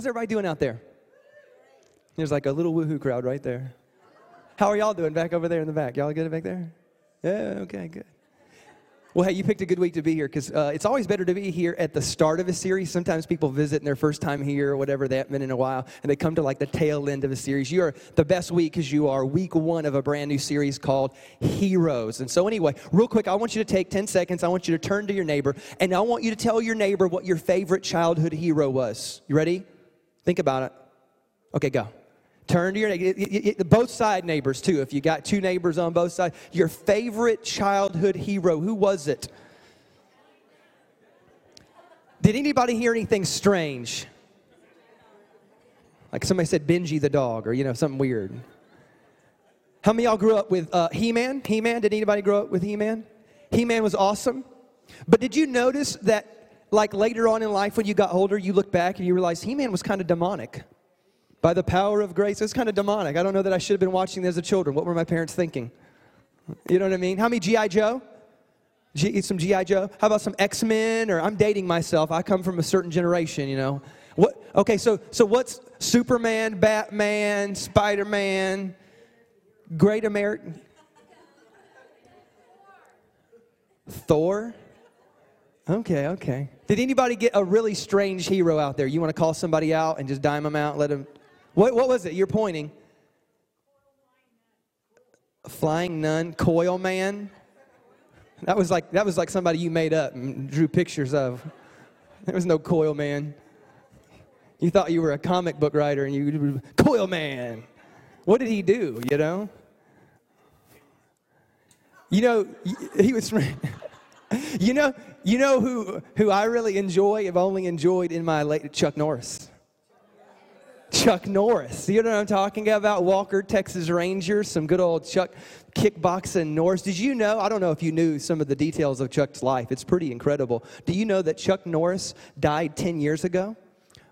How's everybody doing out there? There's like a little woohoo crowd right there. How are y'all doing back over there in the back? Y'all good back there? Yeah, okay, good. Well, hey, you picked a good week to be here because uh, it's always better to be here at the start of a series. Sometimes people visit in their first time here or whatever, they haven't been in a while, and they come to like the tail end of a series. You are the best week because you are week one of a brand new series called Heroes. And so, anyway, real quick, I want you to take 10 seconds. I want you to turn to your neighbor, and I want you to tell your neighbor what your favorite childhood hero was. You ready? Think about it. Okay, go. Turn to your both side neighbors too. If you got two neighbors on both sides, your favorite childhood hero, who was it? Did anybody hear anything strange? Like somebody said Benji the dog, or you know, something weird. How many y'all grew up with uh, He Man? He Man? Did anybody grow up with He Man? He Man was awesome. But did you notice that, like later on in life, when you got older, you look back and you realize He Man was kind of demonic? by the power of grace. It's kind of demonic. I don't know that I should have been watching this as a children. What were my parents thinking? You know what I mean? How many G.I. Joe? G, some G.I. Joe? How about some X-Men? Or I'm dating myself. I come from a certain generation, you know. What okay, so so what's Superman, Batman, Spider-Man, Great American Thor? Okay, okay. Did anybody get a really strange hero out there? You want to call somebody out and just dime them out, let them what, what was it? You're pointing. Flying nun, coil man. That was like that was like somebody you made up and drew pictures of. There was no coil man. You thought you were a comic book writer and you coil man. What did he do? You know. You know he was. You know you know who who I really enjoy. Have only enjoyed in my late Chuck Norris. Chuck Norris. You know what I'm talking about? Walker, Texas Rangers, some good old Chuck kickboxing Norris. Did you know? I don't know if you knew some of the details of Chuck's life. It's pretty incredible. Do you know that Chuck Norris died 10 years ago?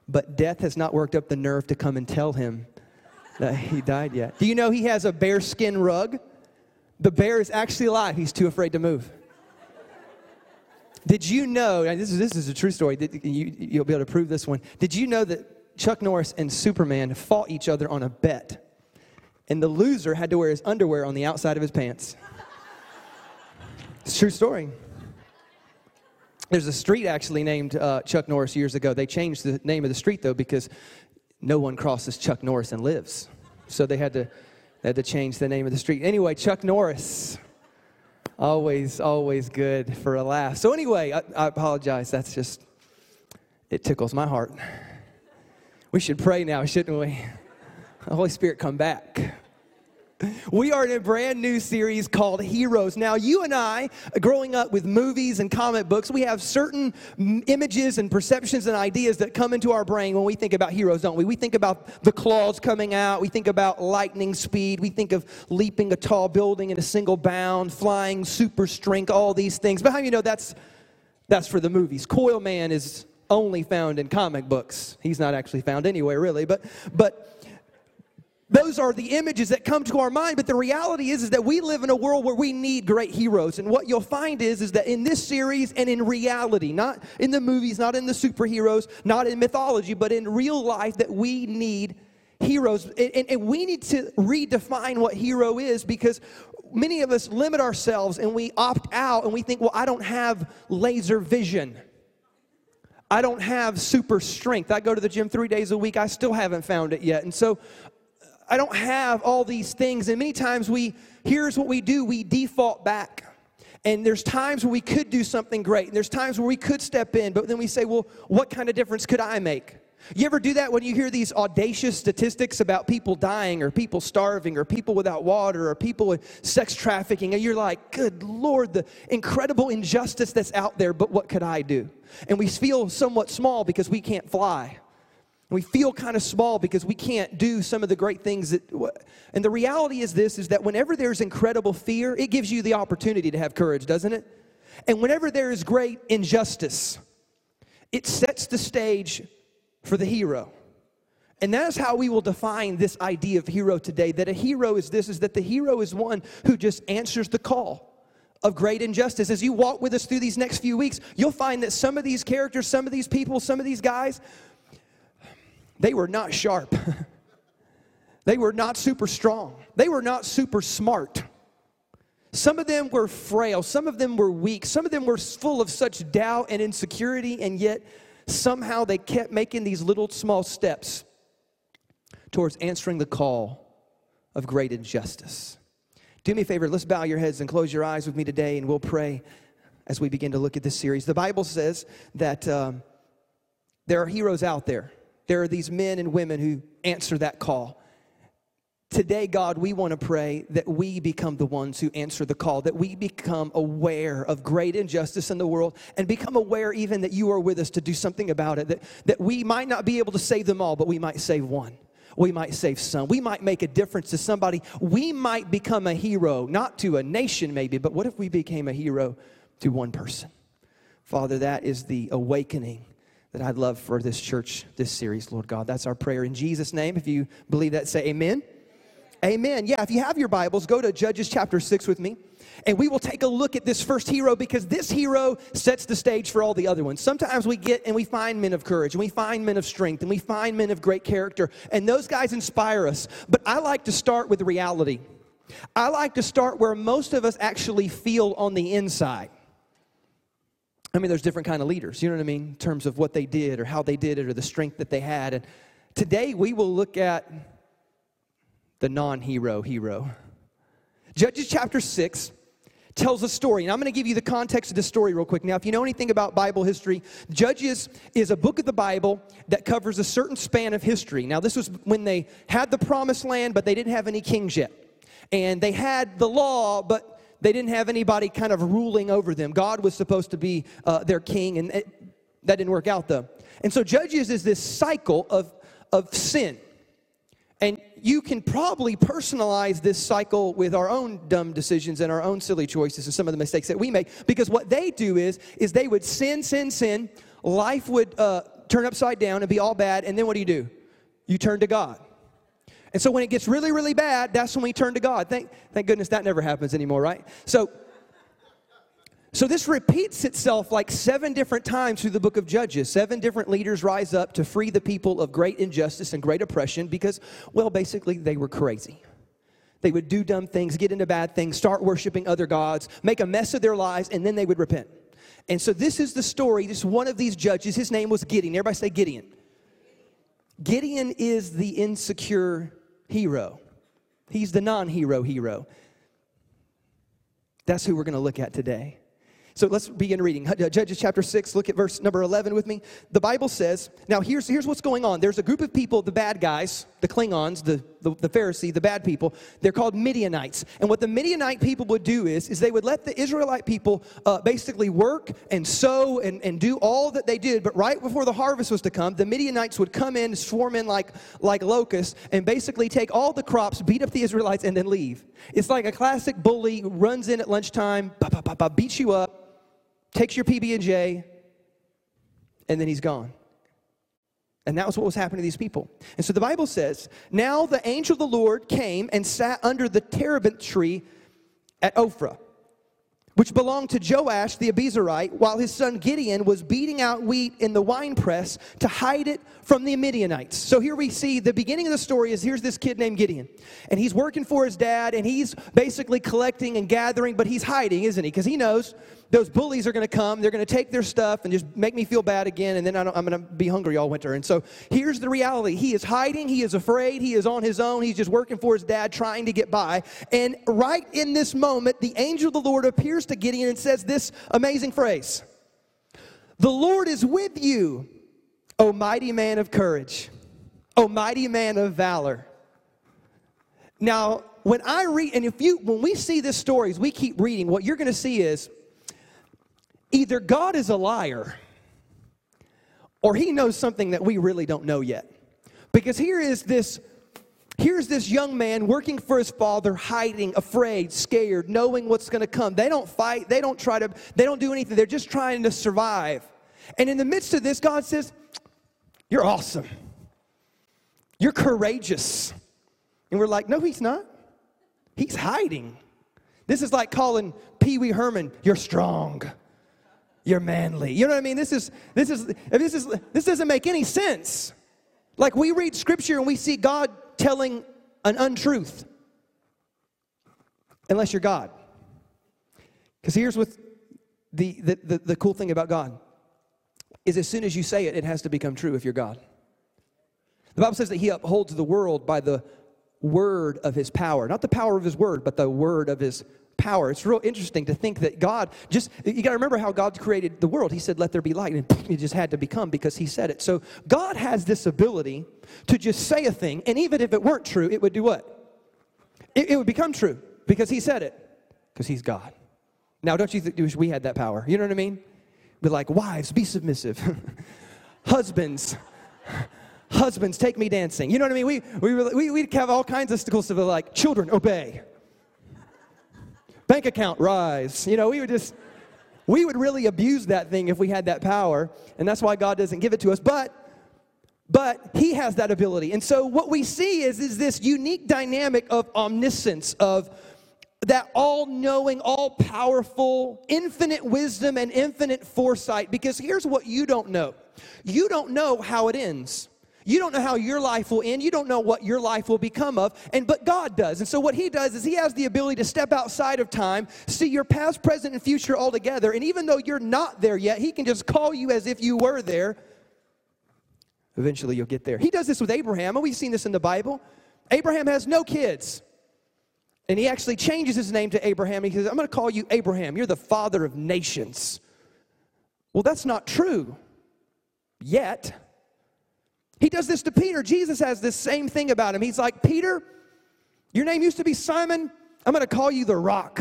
But death has not worked up the nerve to come and tell him that he died yet. Do you know he has a bearskin rug? The bear is actually alive. He's too afraid to move. Did you know? This is, this is a true story. You, you'll be able to prove this one. Did you know that Chuck Norris and Superman fought each other on a bet. And the loser had to wear his underwear on the outside of his pants. It's true story. There's a street actually named uh, Chuck Norris years ago. They changed the name of the street though because no one crosses Chuck Norris and lives. So they had to, they had to change the name of the street. Anyway, Chuck Norris. Always, always good for a laugh. So, anyway, I, I apologize. That's just, it tickles my heart. We should pray now, shouldn't we? The Holy Spirit, come back. We are in a brand new series called Heroes. Now, you and I, growing up with movies and comic books, we have certain images and perceptions and ideas that come into our brain when we think about heroes, don't we? We think about the claws coming out, we think about lightning speed, we think of leaping a tall building in a single bound, flying super strength, all these things. But how you know that's that's for the movies? Coil Man is only found in comic books. He's not actually found anywhere, really. But, but those are the images that come to our mind. But the reality is, is that we live in a world where we need great heroes. And what you'll find is, is that in this series and in reality, not in the movies, not in the superheroes, not in mythology, but in real life, that we need heroes. And, and we need to redefine what hero is because many of us limit ourselves and we opt out and we think, well, I don't have laser vision. I don't have super strength. I go to the gym three days a week. I still haven't found it yet. And so I don't have all these things. And many times we, here's what we do we default back. And there's times where we could do something great. And there's times where we could step in. But then we say, well, what kind of difference could I make? You ever do that when you hear these audacious statistics about people dying or people starving or people without water or people with sex trafficking and you're like, good Lord, the incredible injustice that's out there, but what could I do? And we feel somewhat small because we can't fly. We feel kind of small because we can't do some of the great things that and the reality is this is that whenever there's incredible fear, it gives you the opportunity to have courage, doesn't it? And whenever there is great injustice, it sets the stage for the hero. And that is how we will define this idea of hero today. That a hero is this is that the hero is one who just answers the call of great injustice. As you walk with us through these next few weeks, you'll find that some of these characters, some of these people, some of these guys, they were not sharp. they were not super strong. They were not super smart. Some of them were frail. Some of them were weak. Some of them were full of such doubt and insecurity, and yet somehow they kept making these little small steps towards answering the call of great injustice. Do me a favor, let's bow your heads and close your eyes with me today, and we'll pray as we begin to look at this series. The Bible says that um, there are heroes out there. There are these men and women who answer that call. Today, God, we want to pray that we become the ones who answer the call, that we become aware of great injustice in the world and become aware even that you are with us to do something about it, that, that we might not be able to save them all, but we might save one. We might save some. We might make a difference to somebody. We might become a hero, not to a nation maybe, but what if we became a hero to one person? Father, that is the awakening that I'd love for this church, this series, Lord God. That's our prayer in Jesus' name. If you believe that, say amen. Amen. Yeah, if you have your Bibles, go to Judges chapter 6 with me. And we will take a look at this first hero because this hero sets the stage for all the other ones. Sometimes we get and we find men of courage and we find men of strength and we find men of great character, and those guys inspire us. But I like to start with reality. I like to start where most of us actually feel on the inside. I mean, there's different kind of leaders, you know what I mean, in terms of what they did or how they did it or the strength that they had. And today we will look at the non hero hero. Judges chapter 6 tells a story, and I'm going to give you the context of the story real quick. Now, if you know anything about Bible history, Judges is a book of the Bible that covers a certain span of history. Now, this was when they had the promised land, but they didn't have any kings yet. And they had the law, but they didn't have anybody kind of ruling over them. God was supposed to be uh, their king, and it, that didn't work out though. And so, Judges is this cycle of, of sin. And you can probably personalize this cycle with our own dumb decisions and our own silly choices and some of the mistakes that we make because what they do is is they would sin sin sin life would uh, turn upside down and be all bad and then what do you do you turn to god and so when it gets really really bad that's when we turn to god thank thank goodness that never happens anymore right so so this repeats itself like seven different times through the book of Judges. Seven different leaders rise up to free the people of great injustice and great oppression because, well, basically they were crazy. They would do dumb things, get into bad things, start worshiping other gods, make a mess of their lives, and then they would repent. And so this is the story. This one of these judges. His name was Gideon. Everybody say Gideon. Gideon is the insecure hero. He's the non-hero hero. That's who we're going to look at today. So let's begin reading. Uh, Judges chapter 6, look at verse number 11 with me. The Bible says, now here's, here's what's going on. There's a group of people, the bad guys, the Klingons, the, the, the Pharisee, the bad people. They're called Midianites. And what the Midianite people would do is, is they would let the Israelite people uh, basically work and sow and, and do all that they did. But right before the harvest was to come, the Midianites would come in, swarm in like, like locusts, and basically take all the crops, beat up the Israelites, and then leave. It's like a classic bully runs in at lunchtime, beats you up, takes your PB&J, and then he's gone. And that was what was happening to these people. And so the Bible says, Now the angel of the Lord came and sat under the terebinth tree at Ophrah, which belonged to Joash the Abiezrite, while his son Gideon was beating out wheat in the winepress to hide it from the Midianites. So here we see the beginning of the story is here's this kid named Gideon. And he's working for his dad, and he's basically collecting and gathering, but he's hiding, isn't he? Because he knows those bullies are going to come. They're going to take their stuff and just make me feel bad again, and then I am going to be hungry all winter. And so here's the reality He is hiding, he is afraid, he is on his own, he's just working for his dad, trying to get by. And right in this moment, the angel of the Lord appears to Gideon and says this amazing phrase The Lord is with you, O mighty man of courage, O mighty man of valor. Now, when I read, and if you, when we see this stories, we keep reading, what you're going to see is either God is a liar or he knows something that we really don't know yet. Because here is this here's this young man working for his father hiding afraid scared knowing what's going to come. They don't fight they don't try to they don't do anything. They're just trying to survive. And in the midst of this god says you're awesome. You're courageous. And we're like no he's not. He's hiding. This is like calling pee-wee herman you're strong you're manly. You know what I mean? This is this is this is this doesn't make any sense. Like we read scripture and we see God telling an untruth. Unless you're God. Because here's what the, the, the, the cool thing about God is as soon as you say it, it has to become true if you're God. The Bible says that He upholds the world by the word of His power. Not the power of His word, but the word of His power. It's real interesting to think that God just, you got to remember how God created the world. He said, let there be light, and it just had to become because He said it. So God has this ability to just say a thing, and even if it weren't true, it would do what? It, it would become true because He said it, because He's God. Now, don't you wish we had that power? You know what I mean? Be like, wives, be submissive. Husbands, husbands, take me dancing. You know what I mean? We, we, we, we'd have all kinds of stuff like, children, obey bank account rise. You know, we would just, we would really abuse that thing if we had that power, and that's why God doesn't give it to us. But but he has that ability. And so what we see is, is this unique dynamic of omniscience, of that all knowing, all powerful, infinite wisdom and infinite foresight. Because here's what you don't know you don't know how it ends. You don't know how your life will end. You don't know what your life will become of. And but God does. And so what he does is he has the ability to step outside of time, see your past, present, and future all together. And even though you're not there yet, he can just call you as if you were there. Eventually you'll get there. He does this with Abraham, and we've seen this in the Bible. Abraham has no kids. And he actually changes his name to Abraham. He says, I'm going to call you Abraham. You're the father of nations. Well, that's not true yet. He does this to Peter. Jesus has this same thing about him. He's like, Peter, your name used to be Simon. I'm going to call you the rock.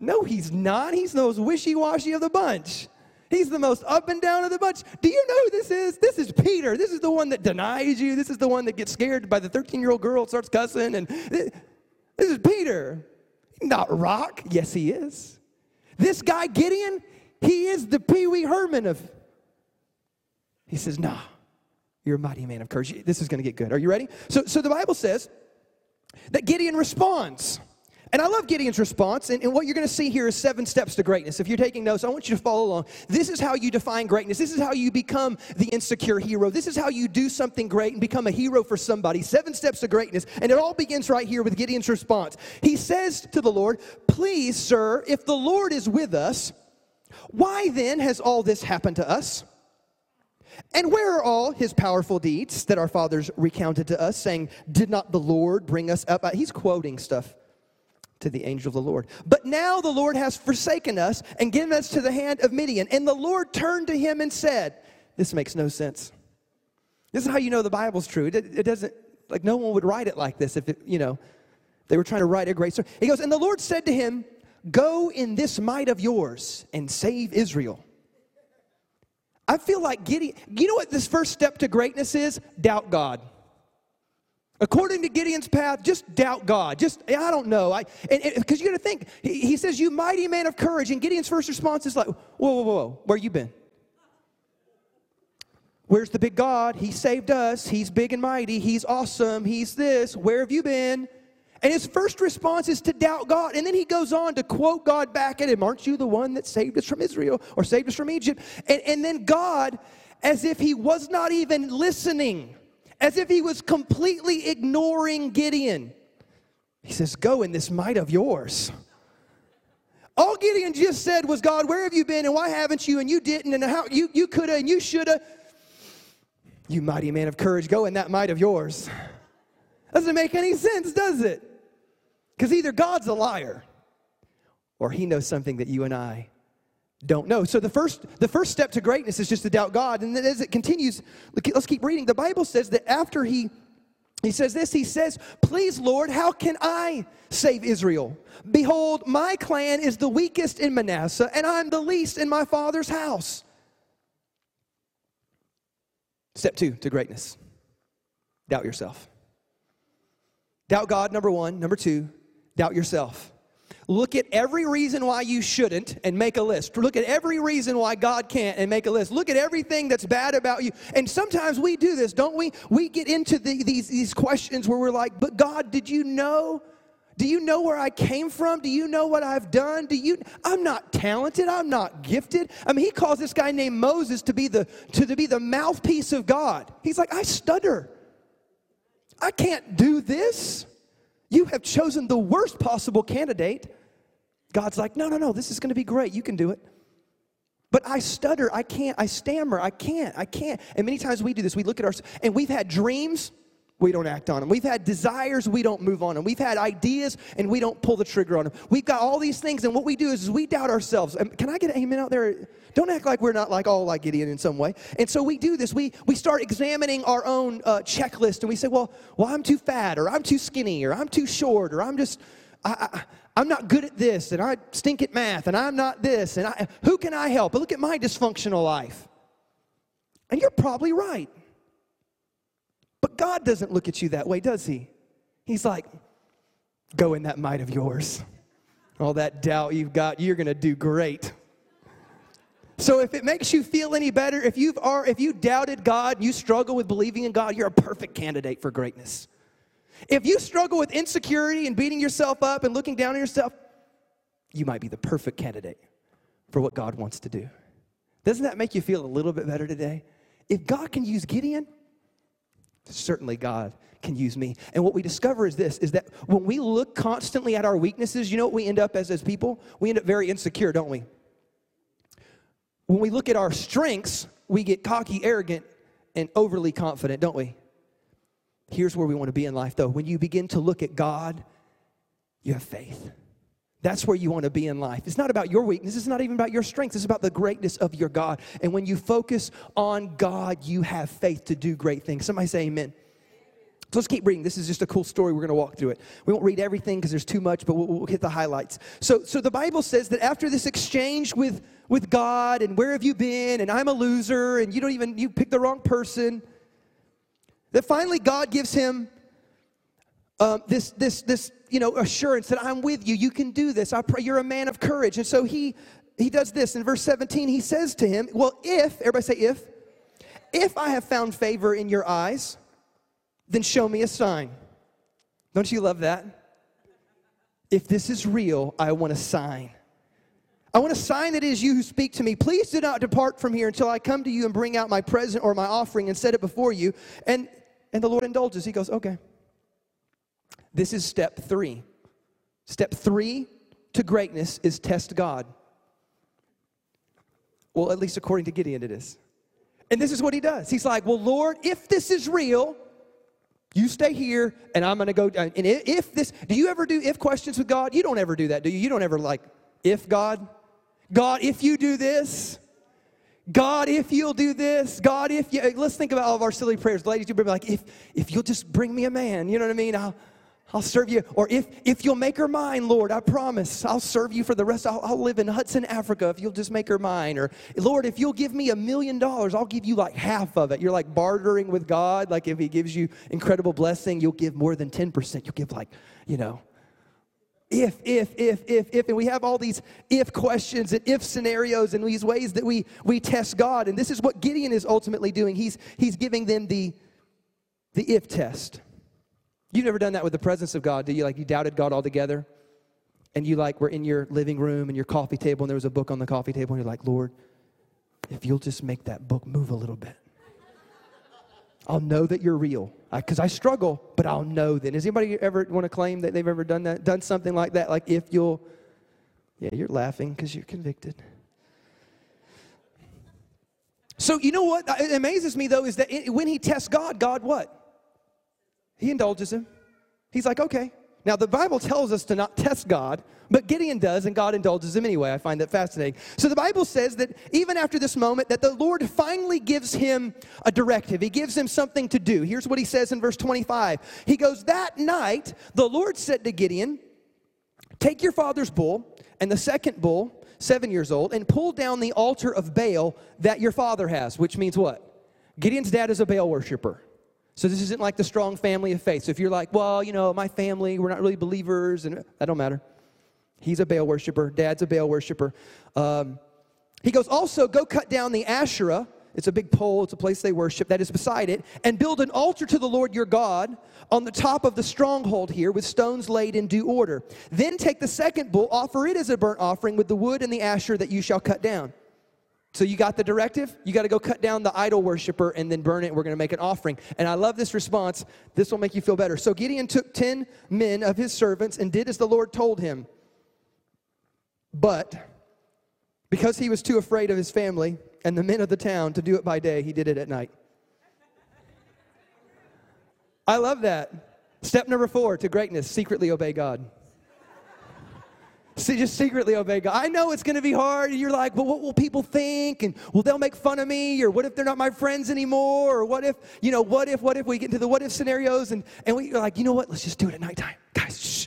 No, he's not. He's the most wishy washy of the bunch. He's the most up and down of the bunch. Do you know who this is? This is Peter. This is the one that denies you. This is the one that gets scared by the 13 year old girl, starts cussing. And this is Peter. Not rock. Yes, he is. This guy, Gideon, he is the Pee Wee Herman of. He says, nah. You're a mighty man of courage. This is going to get good. Are you ready? So, so the Bible says that Gideon responds. And I love Gideon's response. And, and what you're going to see here is seven steps to greatness. If you're taking notes, I want you to follow along. This is how you define greatness. This is how you become the insecure hero. This is how you do something great and become a hero for somebody. Seven steps to greatness. And it all begins right here with Gideon's response. He says to the Lord, Please, sir, if the Lord is with us, why then has all this happened to us? And where are all his powerful deeds that our fathers recounted to us, saying, Did not the Lord bring us up? Uh, he's quoting stuff to the angel of the Lord. But now the Lord has forsaken us and given us to the hand of Midian. And the Lord turned to him and said, This makes no sense. This is how you know the Bible's true. It, it doesn't, like, no one would write it like this if, it, you know, they were trying to write a great story. He goes, And the Lord said to him, Go in this might of yours and save Israel. I feel like Gideon, you know what this first step to greatness is? Doubt God. According to Gideon's path, just doubt God. Just, I don't know. I Because you got to think, he, he, says, You mighty man of courage. And Gideon's first response is like, Whoa, whoa, whoa, where you been? Where's the big God? He saved us. He's big and mighty. He's awesome. He's this. Where have you been? And his first response is to doubt God. And then he goes on to quote God back at him Aren't you the one that saved us from Israel or saved us from Egypt? And, and then God, as if he was not even listening, as if he was completely ignoring Gideon, he says, Go in this might of yours. All Gideon just said was, God, where have you been and why haven't you? And you didn't, and how you, you could have and you should have. You mighty man of courage, go in that might of yours. Doesn't make any sense, does it? Because either God's a liar or he knows something that you and I don't know. So the first the first step to greatness is just to doubt God. And as it continues, let's keep reading. The Bible says that after he he says this, he says, Please, Lord, how can I save Israel? Behold, my clan is the weakest in Manasseh, and I'm the least in my father's house. Step two to greatness doubt yourself. Doubt God, number one. Number two, doubt yourself. Look at every reason why you shouldn't and make a list. Look at every reason why God can't and make a list. Look at everything that's bad about you. And sometimes we do this, don't we? We get into the, these, these questions where we're like, but God, did you know? Do you know where I came from? Do you know what I've done? Do you I'm not talented, I'm not gifted. I mean, he calls this guy named Moses to be the to, to be the mouthpiece of God. He's like, I stutter. I can't do this. You have chosen the worst possible candidate. God's like, no, no, no, this is going to be great. You can do it. But I stutter. I can't. I stammer. I can't. I can't. And many times we do this. We look at our, and we've had dreams we don't act on them. We've had desires, we don't move on them. We've had ideas, and we don't pull the trigger on them. We've got all these things, and what we do is, is we doubt ourselves. Can I get an amen out there? Don't act like we're not like all like Gideon in some way. And so we do this. We we start examining our own uh, checklist, and we say, well, well, I'm too fat, or I'm too skinny, or I'm too short, or I'm just. I, I, I'm not good at this, and I stink at math, and I'm not this, and I, who can I help? But look at my dysfunctional life. And you're probably right. But God doesn't look at you that way, does He? He's like, go in that might of yours. All that doubt you've got, you're going to do great. So if it makes you feel any better, if you've are if you doubted God, you struggle with believing in God, you're a perfect candidate for greatness. If you struggle with insecurity and beating yourself up and looking down on yourself, you might be the perfect candidate for what God wants to do. Doesn't that make you feel a little bit better today? If God can use Gideon, certainly God can use me. And what we discover is this is that when we look constantly at our weaknesses, you know what we end up as as people? We end up very insecure, don't we? When we look at our strengths, we get cocky, arrogant, and overly confident, don't we? Here's where we want to be in life though. When you begin to look at God, you have faith. That's where you want to be in life. It's not about your weakness. It's not even about your strength. It's about the greatness of your God. And when you focus on God, you have faith to do great things. Somebody say amen. So let's keep reading. This is just a cool story. We're going to walk through it. We won't read everything because there's too much, but we'll, we'll, hit the highlights. So, so the Bible says that after this exchange with, with God and where have you been and I'm a loser and you don't even, you picked the wrong person, that finally God gives him um, this, this, this you know, assurance that I'm with you. You can do this. I pray you're a man of courage. And so he he does this in verse 17. He says to him, Well, if, everybody say if, if I have found favor in your eyes, then show me a sign. Don't you love that? If this is real, I want a sign. I want a sign that it is you who speak to me. Please do not depart from here until I come to you and bring out my present or my offering and set it before you. And and the Lord indulges. He goes, Okay. This is step three. Step three to greatness is test God. Well, at least according to Gideon, it is. And this is what he does. He's like, Well, Lord, if this is real, you stay here and I'm going to go. Uh, and if this, do you ever do if questions with God? You don't ever do that, do you? You don't ever like, if God? God, if you do this, God, if you'll do this, God, if you, let's think about all of our silly prayers. Ladies, you'll be like, if, if you'll just bring me a man, you know what I mean? I'll, I'll serve you. Or if, if you'll make her mine, Lord, I promise, I'll serve you for the rest. I'll, I'll live in Hudson, Africa if you'll just make her mine. Or, Lord, if you'll give me a million dollars, I'll give you like half of it. You're like bartering with God. Like if He gives you incredible blessing, you'll give more than 10%. You'll give like, you know, if, if, if, if, if. And we have all these if questions and if scenarios and these ways that we, we test God. And this is what Gideon is ultimately doing. He's, he's giving them the, the if test. You've never done that with the presence of God, do you? Like you doubted God altogether? And you like were in your living room and your coffee table and there was a book on the coffee table and you're like, Lord, if you'll just make that book move a little bit, I'll know that you're real. Because I, I, struggle, but I'll know then. Does anybody ever want to claim that they've ever done that, done something like that? Like if you'll, yeah, you're laughing because you're convicted. So you know what it amazes me though is that it, when he tests God, God what? He indulges him. He's like, okay. Now, the Bible tells us to not test God, but Gideon does, and God indulges him anyway. I find that fascinating. So the Bible says that even after this moment, that the Lord finally gives him a directive. He gives him something to do. Here's what he says in verse 25. He goes, That night, the Lord said to Gideon, Take your father's bull and the second bull, seven years old, and pull down the altar of Baal that your father has, which means what? Gideon's dad is a Baal worshiper. So this isn't like the strong family of faith. So if you're like, well, you know, my family, we're not really believers, and that don't matter. He's a Baal worshiper. Dad's a Baal worshiper. Um, he goes, also go cut down the Asherah It's a big pole, it's a place they worship that is beside it, and build an altar to the Lord your God on the top of the stronghold here with stones laid in due order. Then take the second bull, offer it as a burnt offering with the wood and the Asherah that you shall cut down. So you got the directive? You got to go cut down the idol worshiper and then burn it. We're going to make an offering. And I love this response. This will make you feel better. So Gideon took 10 men of his servants and did as the Lord told him. But because he was too afraid of his family and the men of the town to do it by day, he did it at night. I love that. Step number four to greatness secretly obey God. See, just secretly obey God. I know it's going to be hard. And you're like, well, what will people think? And well, they'll make fun of me. Or what if they're not my friends anymore? Or what if, you know, what if, what if we get into the what if scenarios? And, and we're like, you know what? Let's just do it at nighttime. Guys, shh.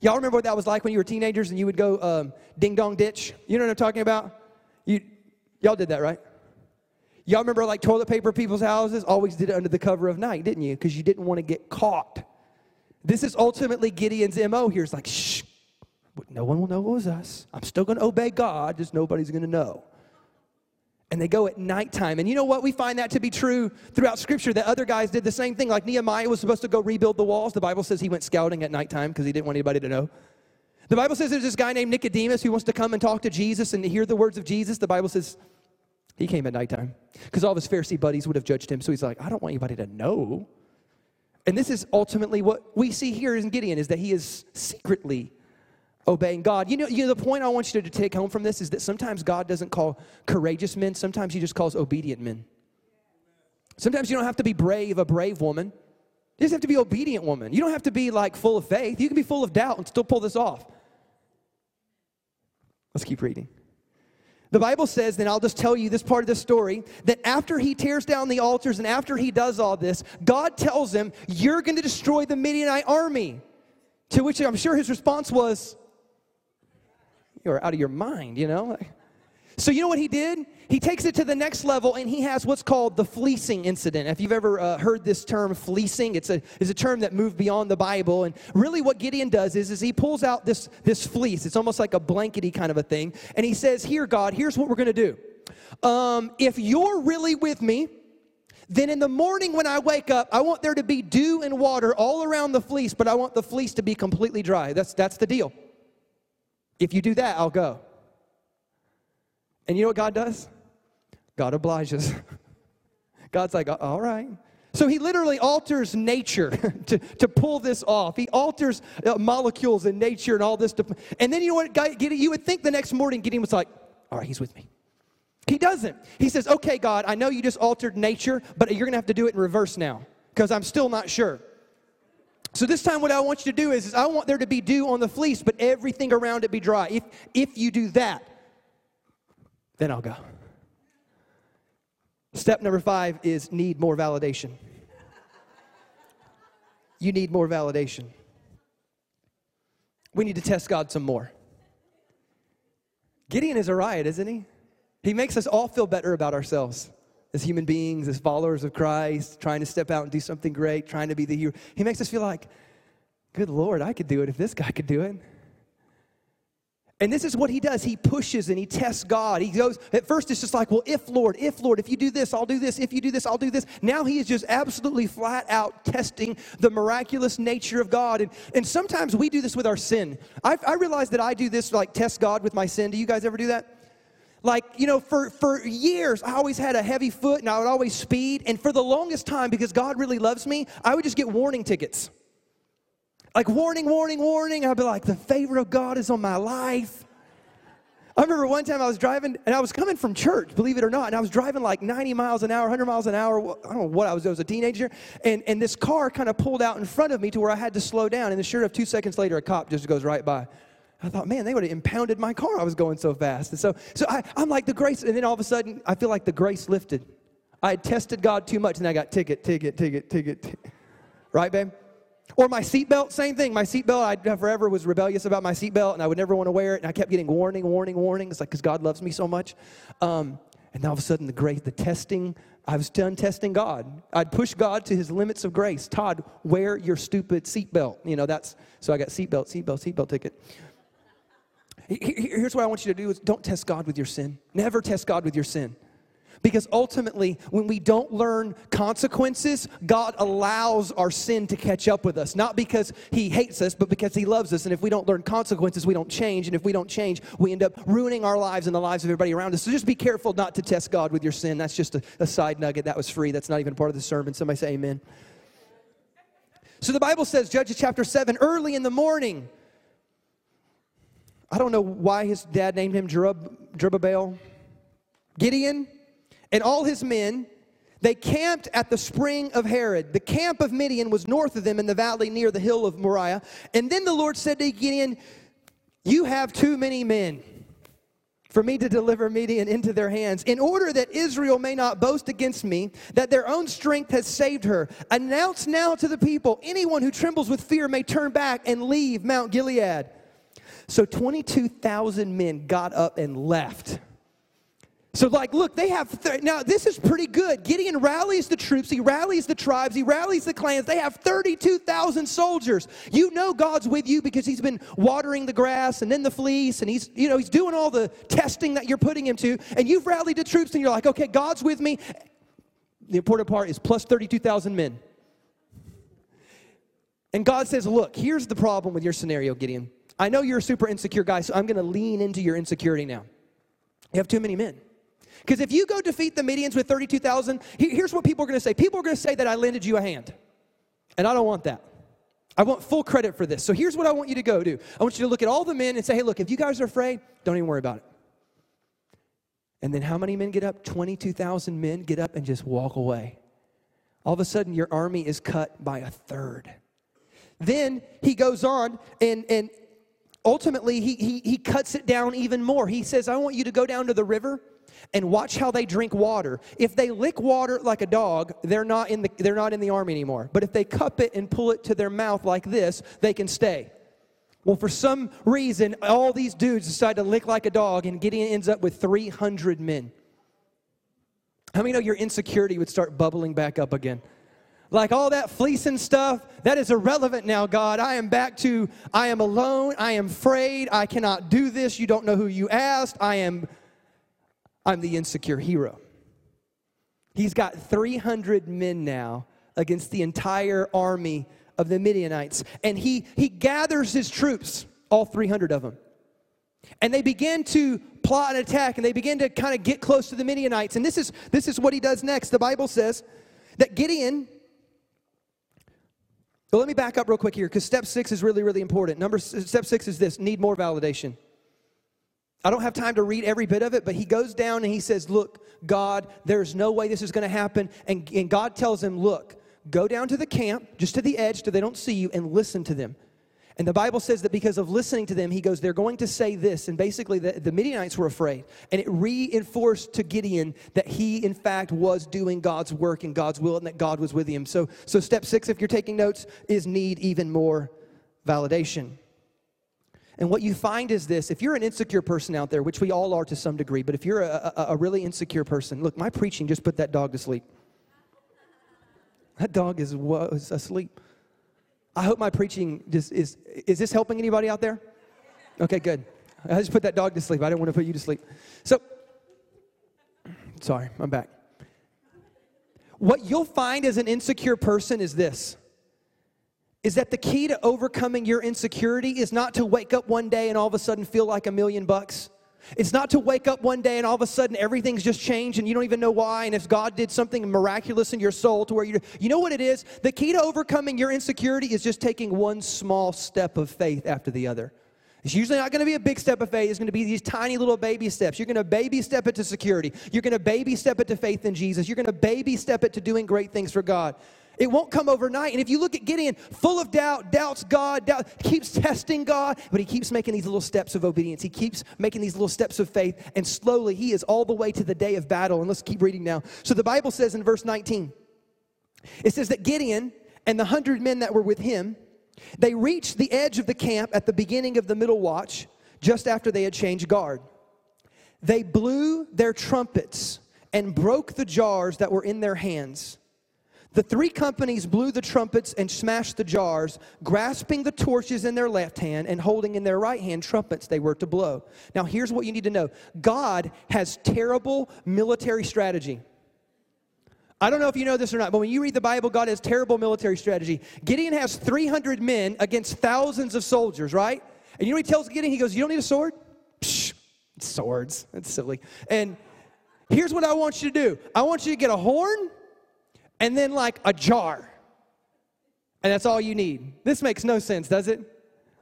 Y'all remember what that was like when you were teenagers and you would go um, ding dong ditch? You know what I'm talking about? You, y'all did that, right? Y'all remember like toilet paper people's houses? Always did it under the cover of night, didn't you? Because you didn't want to get caught. This is ultimately Gideon's MO here. It's like, shh, no one will know it was us. I'm still going to obey God, just nobody's going to know. And they go at nighttime. And you know what? We find that to be true throughout Scripture that other guys did the same thing. Like Nehemiah was supposed to go rebuild the walls. The Bible says he went scouting at nighttime because he didn't want anybody to know. The Bible says there's this guy named Nicodemus who wants to come and talk to Jesus and to hear the words of Jesus. The Bible says he came at nighttime because all of his Pharisee buddies would have judged him. So he's like, I don't want anybody to know. And this is ultimately what we see here in Gideon is that he is secretly obeying God. You know, you know, the point I want you to take home from this is that sometimes God doesn't call courageous men, sometimes He just calls obedient men. Sometimes you don't have to be brave, a brave woman. You just have to be obedient woman. You don't have to be like full of faith. You can be full of doubt and still pull this off. Let's keep reading. The Bible says, then I'll just tell you this part of the story, that after he tears down the altars and after he does all this, God tells him, You're going to destroy the Midianite army. To which I'm sure his response was, you're out of your mind, you know? So, you know what he did? He takes it to the next level and he has what's called the fleecing incident. If you've ever uh, heard this term fleecing, it's a, it's a term that moved beyond the Bible. And really, what Gideon does is, is he pulls out this, this fleece. It's almost like a blankety kind of a thing. And he says, Here, God, here's what we're going to do. Um, if you're really with me, then in the morning when I wake up, I want there to be dew and water all around the fleece, but I want the fleece to be completely dry. That's, that's the deal. If you do that, I'll go. And you know what God does? God obliges. God's like, all right. So he literally alters nature to, to pull this off. He alters uh, molecules in nature and all this. To, and then you know what? Gideon, you would think the next morning Gideon was like, all right, he's with me. He doesn't. He says, okay, God, I know you just altered nature, but you're going to have to do it in reverse now because I'm still not sure. So this time what I want you to do is, is I want there to be dew on the fleece, but everything around it be dry. If, if you do that, then I'll go. Step number five is need more validation. You need more validation. We need to test God some more. Gideon is a riot, isn't he? He makes us all feel better about ourselves as human beings, as followers of Christ, trying to step out and do something great, trying to be the hero. He makes us feel like, good Lord, I could do it if this guy could do it. And this is what he does. He pushes and he tests God. He goes, at first it's just like, well, if Lord, if Lord, if you do this, I'll do this. If you do this, I'll do this. Now he is just absolutely flat out testing the miraculous nature of God. And, and sometimes we do this with our sin. I, I realize that I do this, like test God with my sin. Do you guys ever do that? Like, you know, for, for years, I always had a heavy foot and I would always speed. And for the longest time, because God really loves me, I would just get warning tickets. Like, warning, warning, warning. I'd be like, the favor of God is on my life. I remember one time I was driving, and I was coming from church, believe it or not, and I was driving like 90 miles an hour, 100 miles an hour. I don't know what I was. I was a teenager, and, and this car kind of pulled out in front of me to where I had to slow down. And sure enough, two seconds later, a cop just goes right by. I thought, man, they would have impounded my car. I was going so fast. And so, so I, I'm like the grace, and then all of a sudden, I feel like the grace lifted. I had tested God too much, and I got ticket, ticket, ticket, ticket. ticket. Right, babe? Or my seatbelt, same thing. My seatbelt, I forever was rebellious about my seatbelt, and I would never want to wear it. And I kept getting warning, warning, warning. It's like because God loves me so much. Um, and all of a sudden, the grace, the testing, I was done testing God. I'd push God to his limits of grace. Todd, wear your stupid seatbelt. You know, that's so I got seatbelt, seatbelt, seatbelt ticket. Here's what I want you to do is don't test God with your sin. Never test God with your sin. Because ultimately, when we don't learn consequences, God allows our sin to catch up with us. Not because He hates us, but because He loves us. And if we don't learn consequences, we don't change. And if we don't change, we end up ruining our lives and the lives of everybody around us. So just be careful not to test God with your sin. That's just a, a side nugget. That was free. That's not even part of the sermon. Somebody say amen. So the Bible says, Judges chapter 7, early in the morning. I don't know why his dad named him Jerub, Jerubbaal. Gideon and all his men, they camped at the spring of Harod. The camp of Midian was north of them in the valley near the hill of Moriah. And then the Lord said to Gideon, You have too many men for me to deliver Midian into their hands, in order that Israel may not boast against me, that their own strength has saved her. Announce now to the people anyone who trembles with fear may turn back and leave Mount Gilead. So 22,000 men got up and left. So, like, look, they have, th- now this is pretty good. Gideon rallies the troops, he rallies the tribes, he rallies the clans. They have 32,000 soldiers. You know God's with you because he's been watering the grass and then the fleece, and he's, you know, he's doing all the testing that you're putting him to. And you've rallied the troops, and you're like, okay, God's with me. The important part is plus 32,000 men. And God says, look, here's the problem with your scenario, Gideon. I know you're a super insecure guy, so I'm going to lean into your insecurity now. You have too many men. Because if you go defeat the Midians with 32,000, here's what people are going to say. People are going to say that I lended you a hand. And I don't want that. I want full credit for this. So here's what I want you to go do. I want you to look at all the men and say, hey, look, if you guys are afraid, don't even worry about it. And then how many men get up? 22,000 men get up and just walk away. All of a sudden, your army is cut by a third. Then he goes on and, and ultimately he, he, he cuts it down even more. He says, I want you to go down to the river and watch how they drink water. If they lick water like a dog, they're not in the, they're not in the army anymore. But if they cup it and pull it to their mouth like this, they can stay. Well, for some reason, all these dudes decide to lick like a dog, and Gideon ends up with 300 men. How many know your insecurity would start bubbling back up again? Like all that fleecing stuff, that is irrelevant now, God. I am back to, I am alone. I am afraid. I cannot do this. You don't know who you asked. I am I'm the insecure hero. He's got 300 men now against the entire army of the Midianites. And he, he gathers his troops, all 300 of them. And they begin to plot an attack and they begin to kind of get close to the Midianites. And this is, this is what he does next. The Bible says that Gideon. Well, let me back up real quick here because step six is really, really important. Number step six is this need more validation. I don't have time to read every bit of it, but he goes down and he says, Look, God, there's no way this is going to happen. And, and God tells him, Look, go down to the camp, just to the edge so they don't see you, and listen to them. And the Bible says that because of listening to them, he goes, They're going to say this. And basically, the, the Midianites were afraid. And it reinforced to Gideon that he, in fact, was doing God's work and God's will and that God was with him. So, so step six, if you're taking notes, is need even more validation. And what you find is this if you're an insecure person out there, which we all are to some degree, but if you're a, a, a really insecure person, look, my preaching just put that dog to sleep. That dog is was asleep. I hope my preaching just is is this helping anybody out there? Okay, good. I just put that dog to sleep. I didn't want to put you to sleep. So sorry, I'm back. What you'll find as an insecure person is this is that the key to overcoming your insecurity is not to wake up one day and all of a sudden feel like a million bucks. It's not to wake up one day and all of a sudden everything's just changed and you don't even know why. And if God did something miraculous in your soul to where you, you know what it is? The key to overcoming your insecurity is just taking one small step of faith after the other. It's usually not going to be a big step of faith. It's going to be these tiny little baby steps. You're going to baby step it to security. You're going to baby step it to faith in Jesus. You're going to baby step it to doing great things for God. It won't come overnight. And if you look at Gideon, full of doubt, doubts God, doubt, keeps testing God, but he keeps making these little steps of obedience. He keeps making these little steps of faith, and slowly he is all the way to the day of battle. And let's keep reading now. So the Bible says in verse 19, it says that Gideon and the hundred men that were with him, they reached the edge of the camp at the beginning of the middle watch, just after they had changed guard. They blew their trumpets and broke the jars that were in their hands The three companies blew the trumpets and smashed the jars, grasping the torches in their left hand and holding in their right hand trumpets they were to blow. Now, here's what you need to know God has terrible military strategy. I don't know if you know this or not, but when you read the Bible, God has terrible military strategy. Gideon has 300 men against thousands of soldiers, right? And you know what he tells Gideon? He goes, You don't need a sword? Psh, swords. That's silly. And here's what I want you to do I want you to get a horn and then like a jar. And that's all you need. This makes no sense, does it?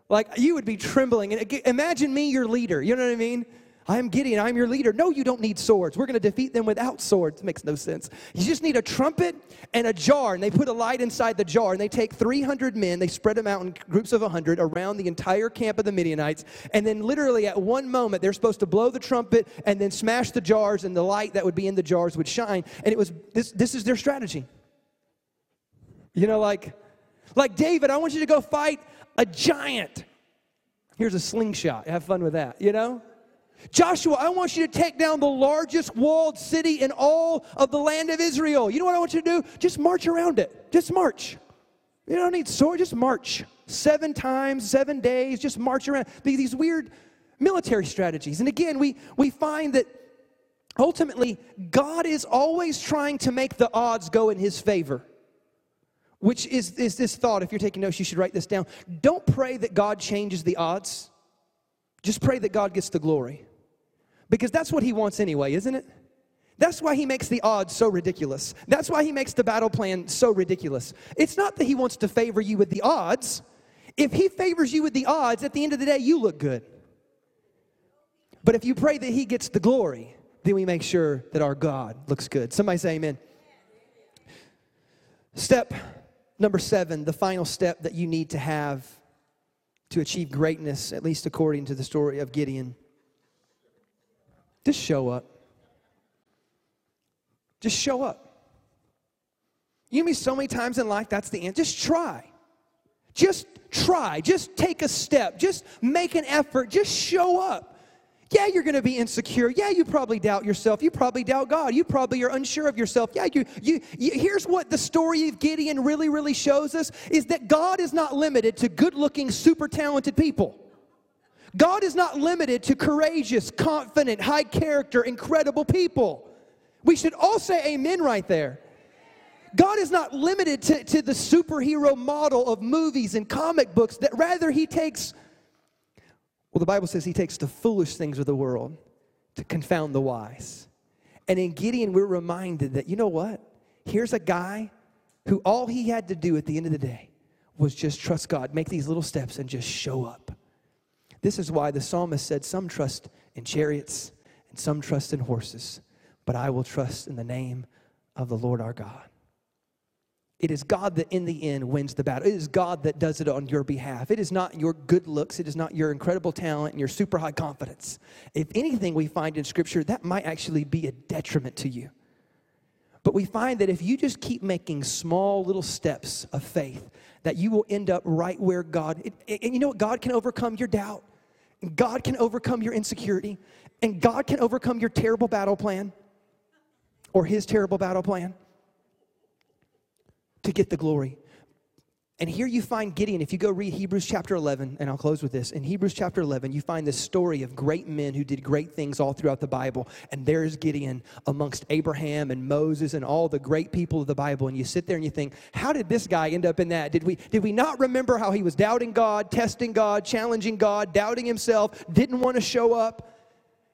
Like you would be trembling. And imagine me, your leader. You know what I mean? I am Gideon, I'm your leader. No, you don't need swords. We're going to defeat them without swords. It makes no sense. You just need a trumpet and a jar, and they put a light inside the jar, and they take 300 men, they spread them out in groups of 100 around the entire camp of the Midianites, and then literally at one moment, they're supposed to blow the trumpet and then smash the jars, and the light that would be in the jars would shine. And it was this, this is their strategy. You know, like, like David, I want you to go fight a giant. Here's a slingshot. Have fun with that, you know? Joshua, I want you to take down the largest walled city in all of the land of Israel. You know what I want you to do? Just march around it. Just march. You don't need sword, just march. Seven times, seven days, just march around. These weird military strategies. And again, we, we find that ultimately God is always trying to make the odds go in his favor. Which is, is this thought, if you're taking notes, you should write this down. Don't pray that God changes the odds. Just pray that God gets the glory. Because that's what he wants anyway, isn't it? That's why he makes the odds so ridiculous. That's why he makes the battle plan so ridiculous. It's not that he wants to favor you with the odds. If he favors you with the odds, at the end of the day, you look good. But if you pray that he gets the glory, then we make sure that our God looks good. Somebody say amen. Step number seven, the final step that you need to have to achieve greatness, at least according to the story of Gideon just show up. Just show up. You mean so many times in life that's the end. Just try. Just try. Just take a step. Just make an effort. Just show up. Yeah, you're going to be insecure. Yeah, you probably doubt yourself. You probably doubt God. You probably are unsure of yourself. Yeah, you, you, you here's what the story of Gideon really, really shows us is that God is not limited to good looking, super talented people. God is not limited to courageous, confident, high character, incredible people. We should all say amen right there. God is not limited to, to the superhero model of movies and comic books, that rather, He takes, well, the Bible says He takes the foolish things of the world to confound the wise. And in Gideon, we're reminded that, you know what? Here's a guy who all he had to do at the end of the day was just trust God, make these little steps, and just show up. This is why the psalmist said, Some trust in chariots and some trust in horses, but I will trust in the name of the Lord our God. It is God that in the end wins the battle. It is God that does it on your behalf. It is not your good looks. It is not your incredible talent and your super high confidence. If anything we find in Scripture, that might actually be a detriment to you. But we find that if you just keep making small little steps of faith, that you will end up right where God, and you know what? God can overcome your doubt. God can overcome your insecurity, and God can overcome your terrible battle plan or his terrible battle plan to get the glory. And here you find Gideon. If you go read Hebrews chapter 11, and I'll close with this. In Hebrews chapter 11, you find this story of great men who did great things all throughout the Bible. And there's Gideon amongst Abraham and Moses and all the great people of the Bible. And you sit there and you think, how did this guy end up in that? Did we, did we not remember how he was doubting God, testing God, challenging God, doubting himself, didn't want to show up?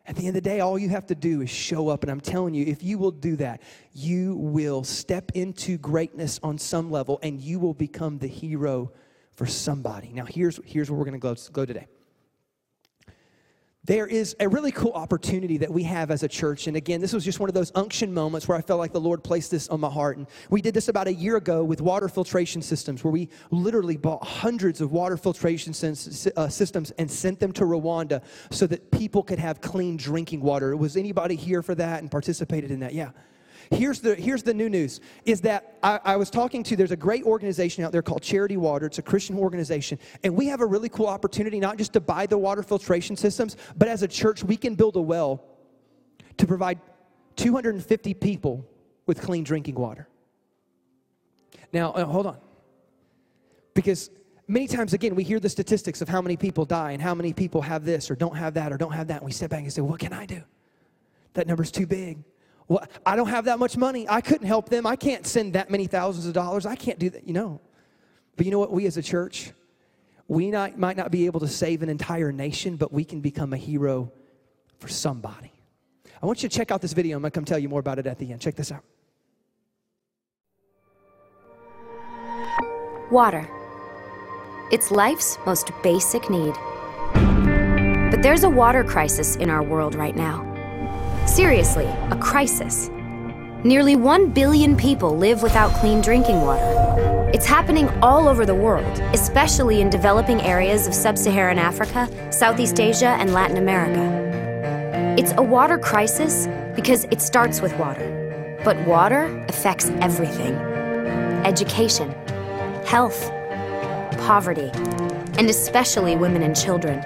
At the end of the day, all you have to do is show up. And I'm telling you, if you will do that, you will step into greatness on some level and you will become the hero for somebody. Now, here's, here's where we're going to go, go today there is a really cool opportunity that we have as a church. And again, this was just one of those unction moments where I felt like the Lord placed this on my heart. And we did this about a year ago with water filtration systems, where we literally bought hundreds of water filtration uh, systems and sent them to Rwanda so that people could have clean drinking water. Was anybody here for that and participated in that? Yeah. Here's the, here's the new news is that I, I was talking to, there's a great organization out there called Charity Water. It's a Christian organization. And we have a really cool opportunity not just to buy the water filtration systems, but as a church, we can build a well to provide 250 people with clean drinking water. Now, uh, hold on. Because many times, again, we hear the statistics of how many people die and how many people have this or don't have that or don't have that. And we step back and say, What can I do? That number's too big. Well, I don't have that much money. I couldn't help them. I can't send that many thousands of dollars. I can't do that. You know. But you know what? We as a church, we not, might not be able to save an entire nation, but we can become a hero for somebody. I want you to check out this video. I'm going to come tell you more about it at the end. Check this out. Water. It's life's most basic need. But there's a water crisis in our world right now. Seriously, a crisis. Nearly 1 billion people live without clean drinking water. It's happening all over the world, especially in developing areas of sub Saharan Africa, Southeast Asia, and Latin America. It's a water crisis because it starts with water. But water affects everything education, health, poverty, and especially women and children.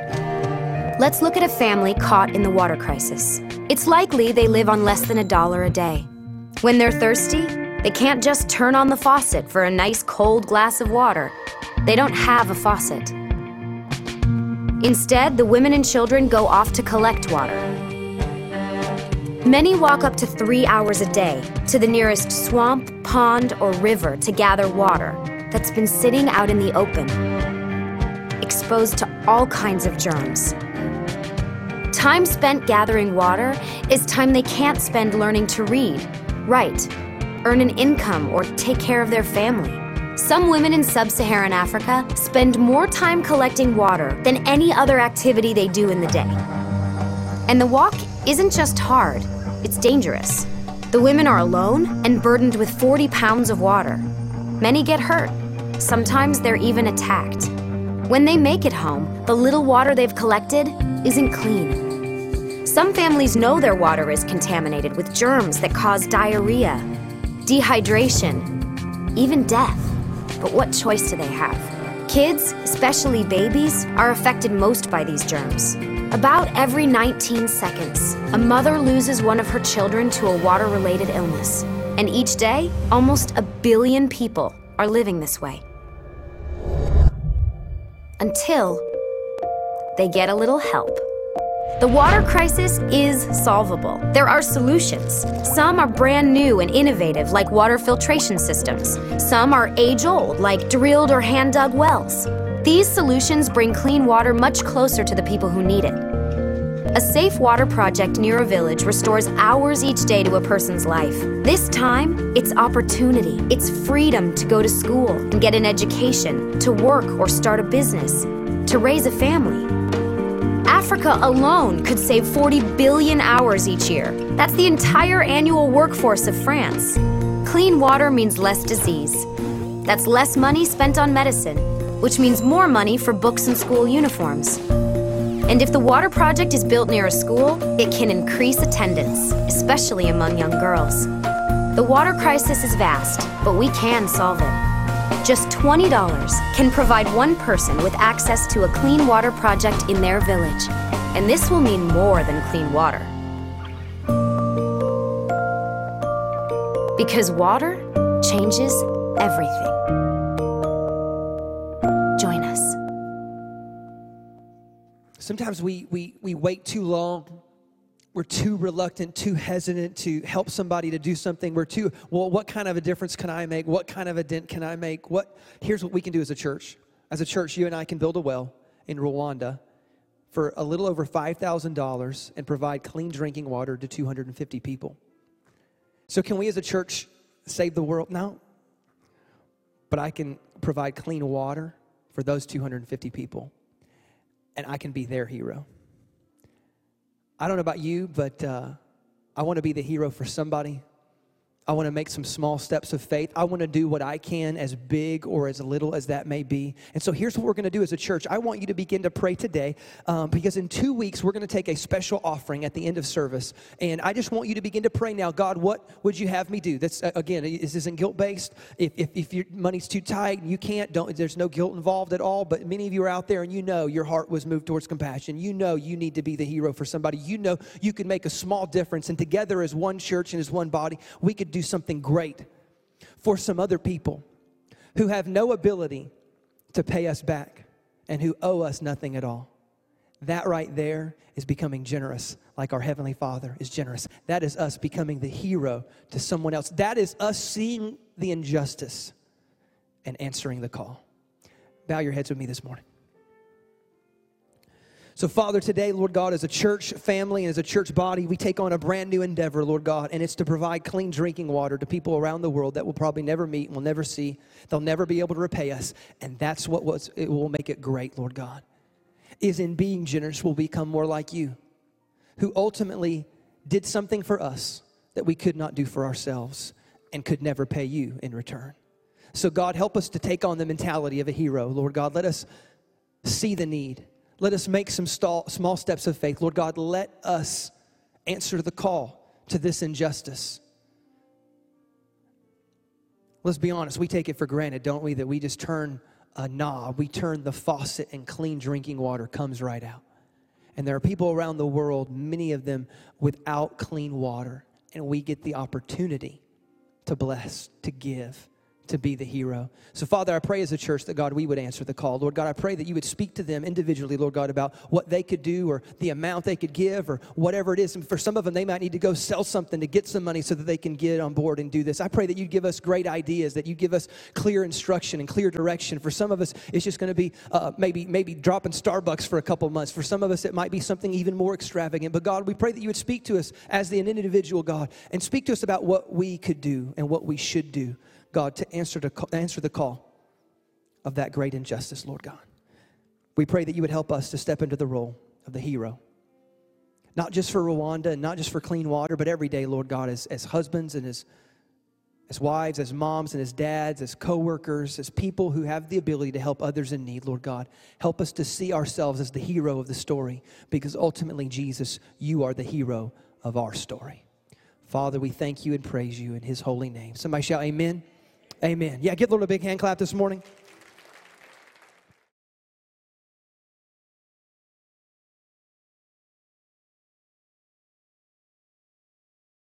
Let's look at a family caught in the water crisis. It's likely they live on less than a dollar a day. When they're thirsty, they can't just turn on the faucet for a nice cold glass of water. They don't have a faucet. Instead, the women and children go off to collect water. Many walk up to three hours a day to the nearest swamp, pond, or river to gather water that's been sitting out in the open, exposed to all kinds of germs. Time spent gathering water is time they can't spend learning to read, write, earn an income, or take care of their family. Some women in sub Saharan Africa spend more time collecting water than any other activity they do in the day. And the walk isn't just hard, it's dangerous. The women are alone and burdened with 40 pounds of water. Many get hurt. Sometimes they're even attacked. When they make it home, the little water they've collected isn't clean. Some families know their water is contaminated with germs that cause diarrhea, dehydration, even death. But what choice do they have? Kids, especially babies, are affected most by these germs. About every 19 seconds, a mother loses one of her children to a water related illness. And each day, almost a billion people are living this way. Until they get a little help. The water crisis is solvable. There are solutions. Some are brand new and innovative, like water filtration systems. Some are age old, like drilled or hand dug wells. These solutions bring clean water much closer to the people who need it. A safe water project near a village restores hours each day to a person's life. This time, it's opportunity. It's freedom to go to school and get an education, to work or start a business, to raise a family. Africa alone could save 40 billion hours each year. That's the entire annual workforce of France. Clean water means less disease. That's less money spent on medicine, which means more money for books and school uniforms. And if the water project is built near a school, it can increase attendance, especially among young girls. The water crisis is vast, but we can solve it. Just $20 can provide one person with access to a clean water project in their village. And this will mean more than clean water. Because water changes everything. Join us. Sometimes we, we, we wait too long. We're too reluctant, too hesitant to help somebody to do something. We're too, well, what kind of a difference can I make? What kind of a dent can I make? What, here's what we can do as a church. As a church, you and I can build a well in Rwanda for a little over $5,000 and provide clean drinking water to 250 people. So, can we as a church save the world? No. But I can provide clean water for those 250 people, and I can be their hero. I don't know about you, but uh, I want to be the hero for somebody. I want to make some small steps of faith. I want to do what I can, as big or as little as that may be. And so here's what we're going to do as a church. I want you to begin to pray today um, because in two weeks, we're going to take a special offering at the end of service. And I just want you to begin to pray now God, what would you have me do? That's, uh, again, this isn't guilt based. If, if, if your money's too tight and you can't, don't, there's no guilt involved at all. But many of you are out there and you know your heart was moved towards compassion. You know you need to be the hero for somebody. You know you can make a small difference. And together as one church and as one body, we could do something great for some other people. who have no ability to pay us back and who owe us nothing at all. That right there is becoming generous, like our Heavenly Father is generous. That is us becoming the hero to someone else. That is us seeing the injustice and answering the call. Bow your heads with me this morning. So, Father, today, Lord God, as a church family and as a church body, we take on a brand new endeavor, Lord God, and it's to provide clean drinking water to people around the world that will probably never meet and will never see. They'll never be able to repay us. And that's what was, it will make it great, Lord God. Is in being generous, we'll become more like you, who ultimately did something for us that we could not do for ourselves and could never pay you in return. So, God, help us to take on the mentality of a hero. Lord God, let us see the need let us make some small steps of faith. Lord God, let us answer the call to this injustice. Let's be honest, we take it for granted, don't we, that we just turn a knob, we turn the faucet, and clean drinking water comes right out. And there are people around the world, many of them without clean water, and we get the opportunity to bless, to give to be the hero. So, Father, I pray as a church that God, we would answer the call. Lord God, I pray that you would speak to them individually, Lord God, about what they could do or the amount they could give or whatever it is. And for some of them, they might need to go sell something to get some money so that they can get on board and do this. I pray that you'd give us great ideas, that you give us clear instruction and clear direction. For some of us, it's just going to be uh, maybe maybe dropping Starbucks for a couple months. For some of us, it might be something even more extravagant. But God, we pray that you would speak to us as the individual God and speak to us about what we could do and what we should do God, to answer, to answer the call of that great injustice, Lord God. We pray that you would help us to step into the role of the hero. Not just for Rwanda and not just for clean water, but every day, Lord God, as, as husbands and as, as wives, as moms and as dads, as co-workers, as people who have the ability to help others in need, Lord God. Help us to see ourselves as the hero of the story because ultimately, Jesus, you are the hero of our story. Father, we thank you and praise you in his holy name. Somebody shout, Amen. Amen. Yeah, give the Lord a big hand clap this morning.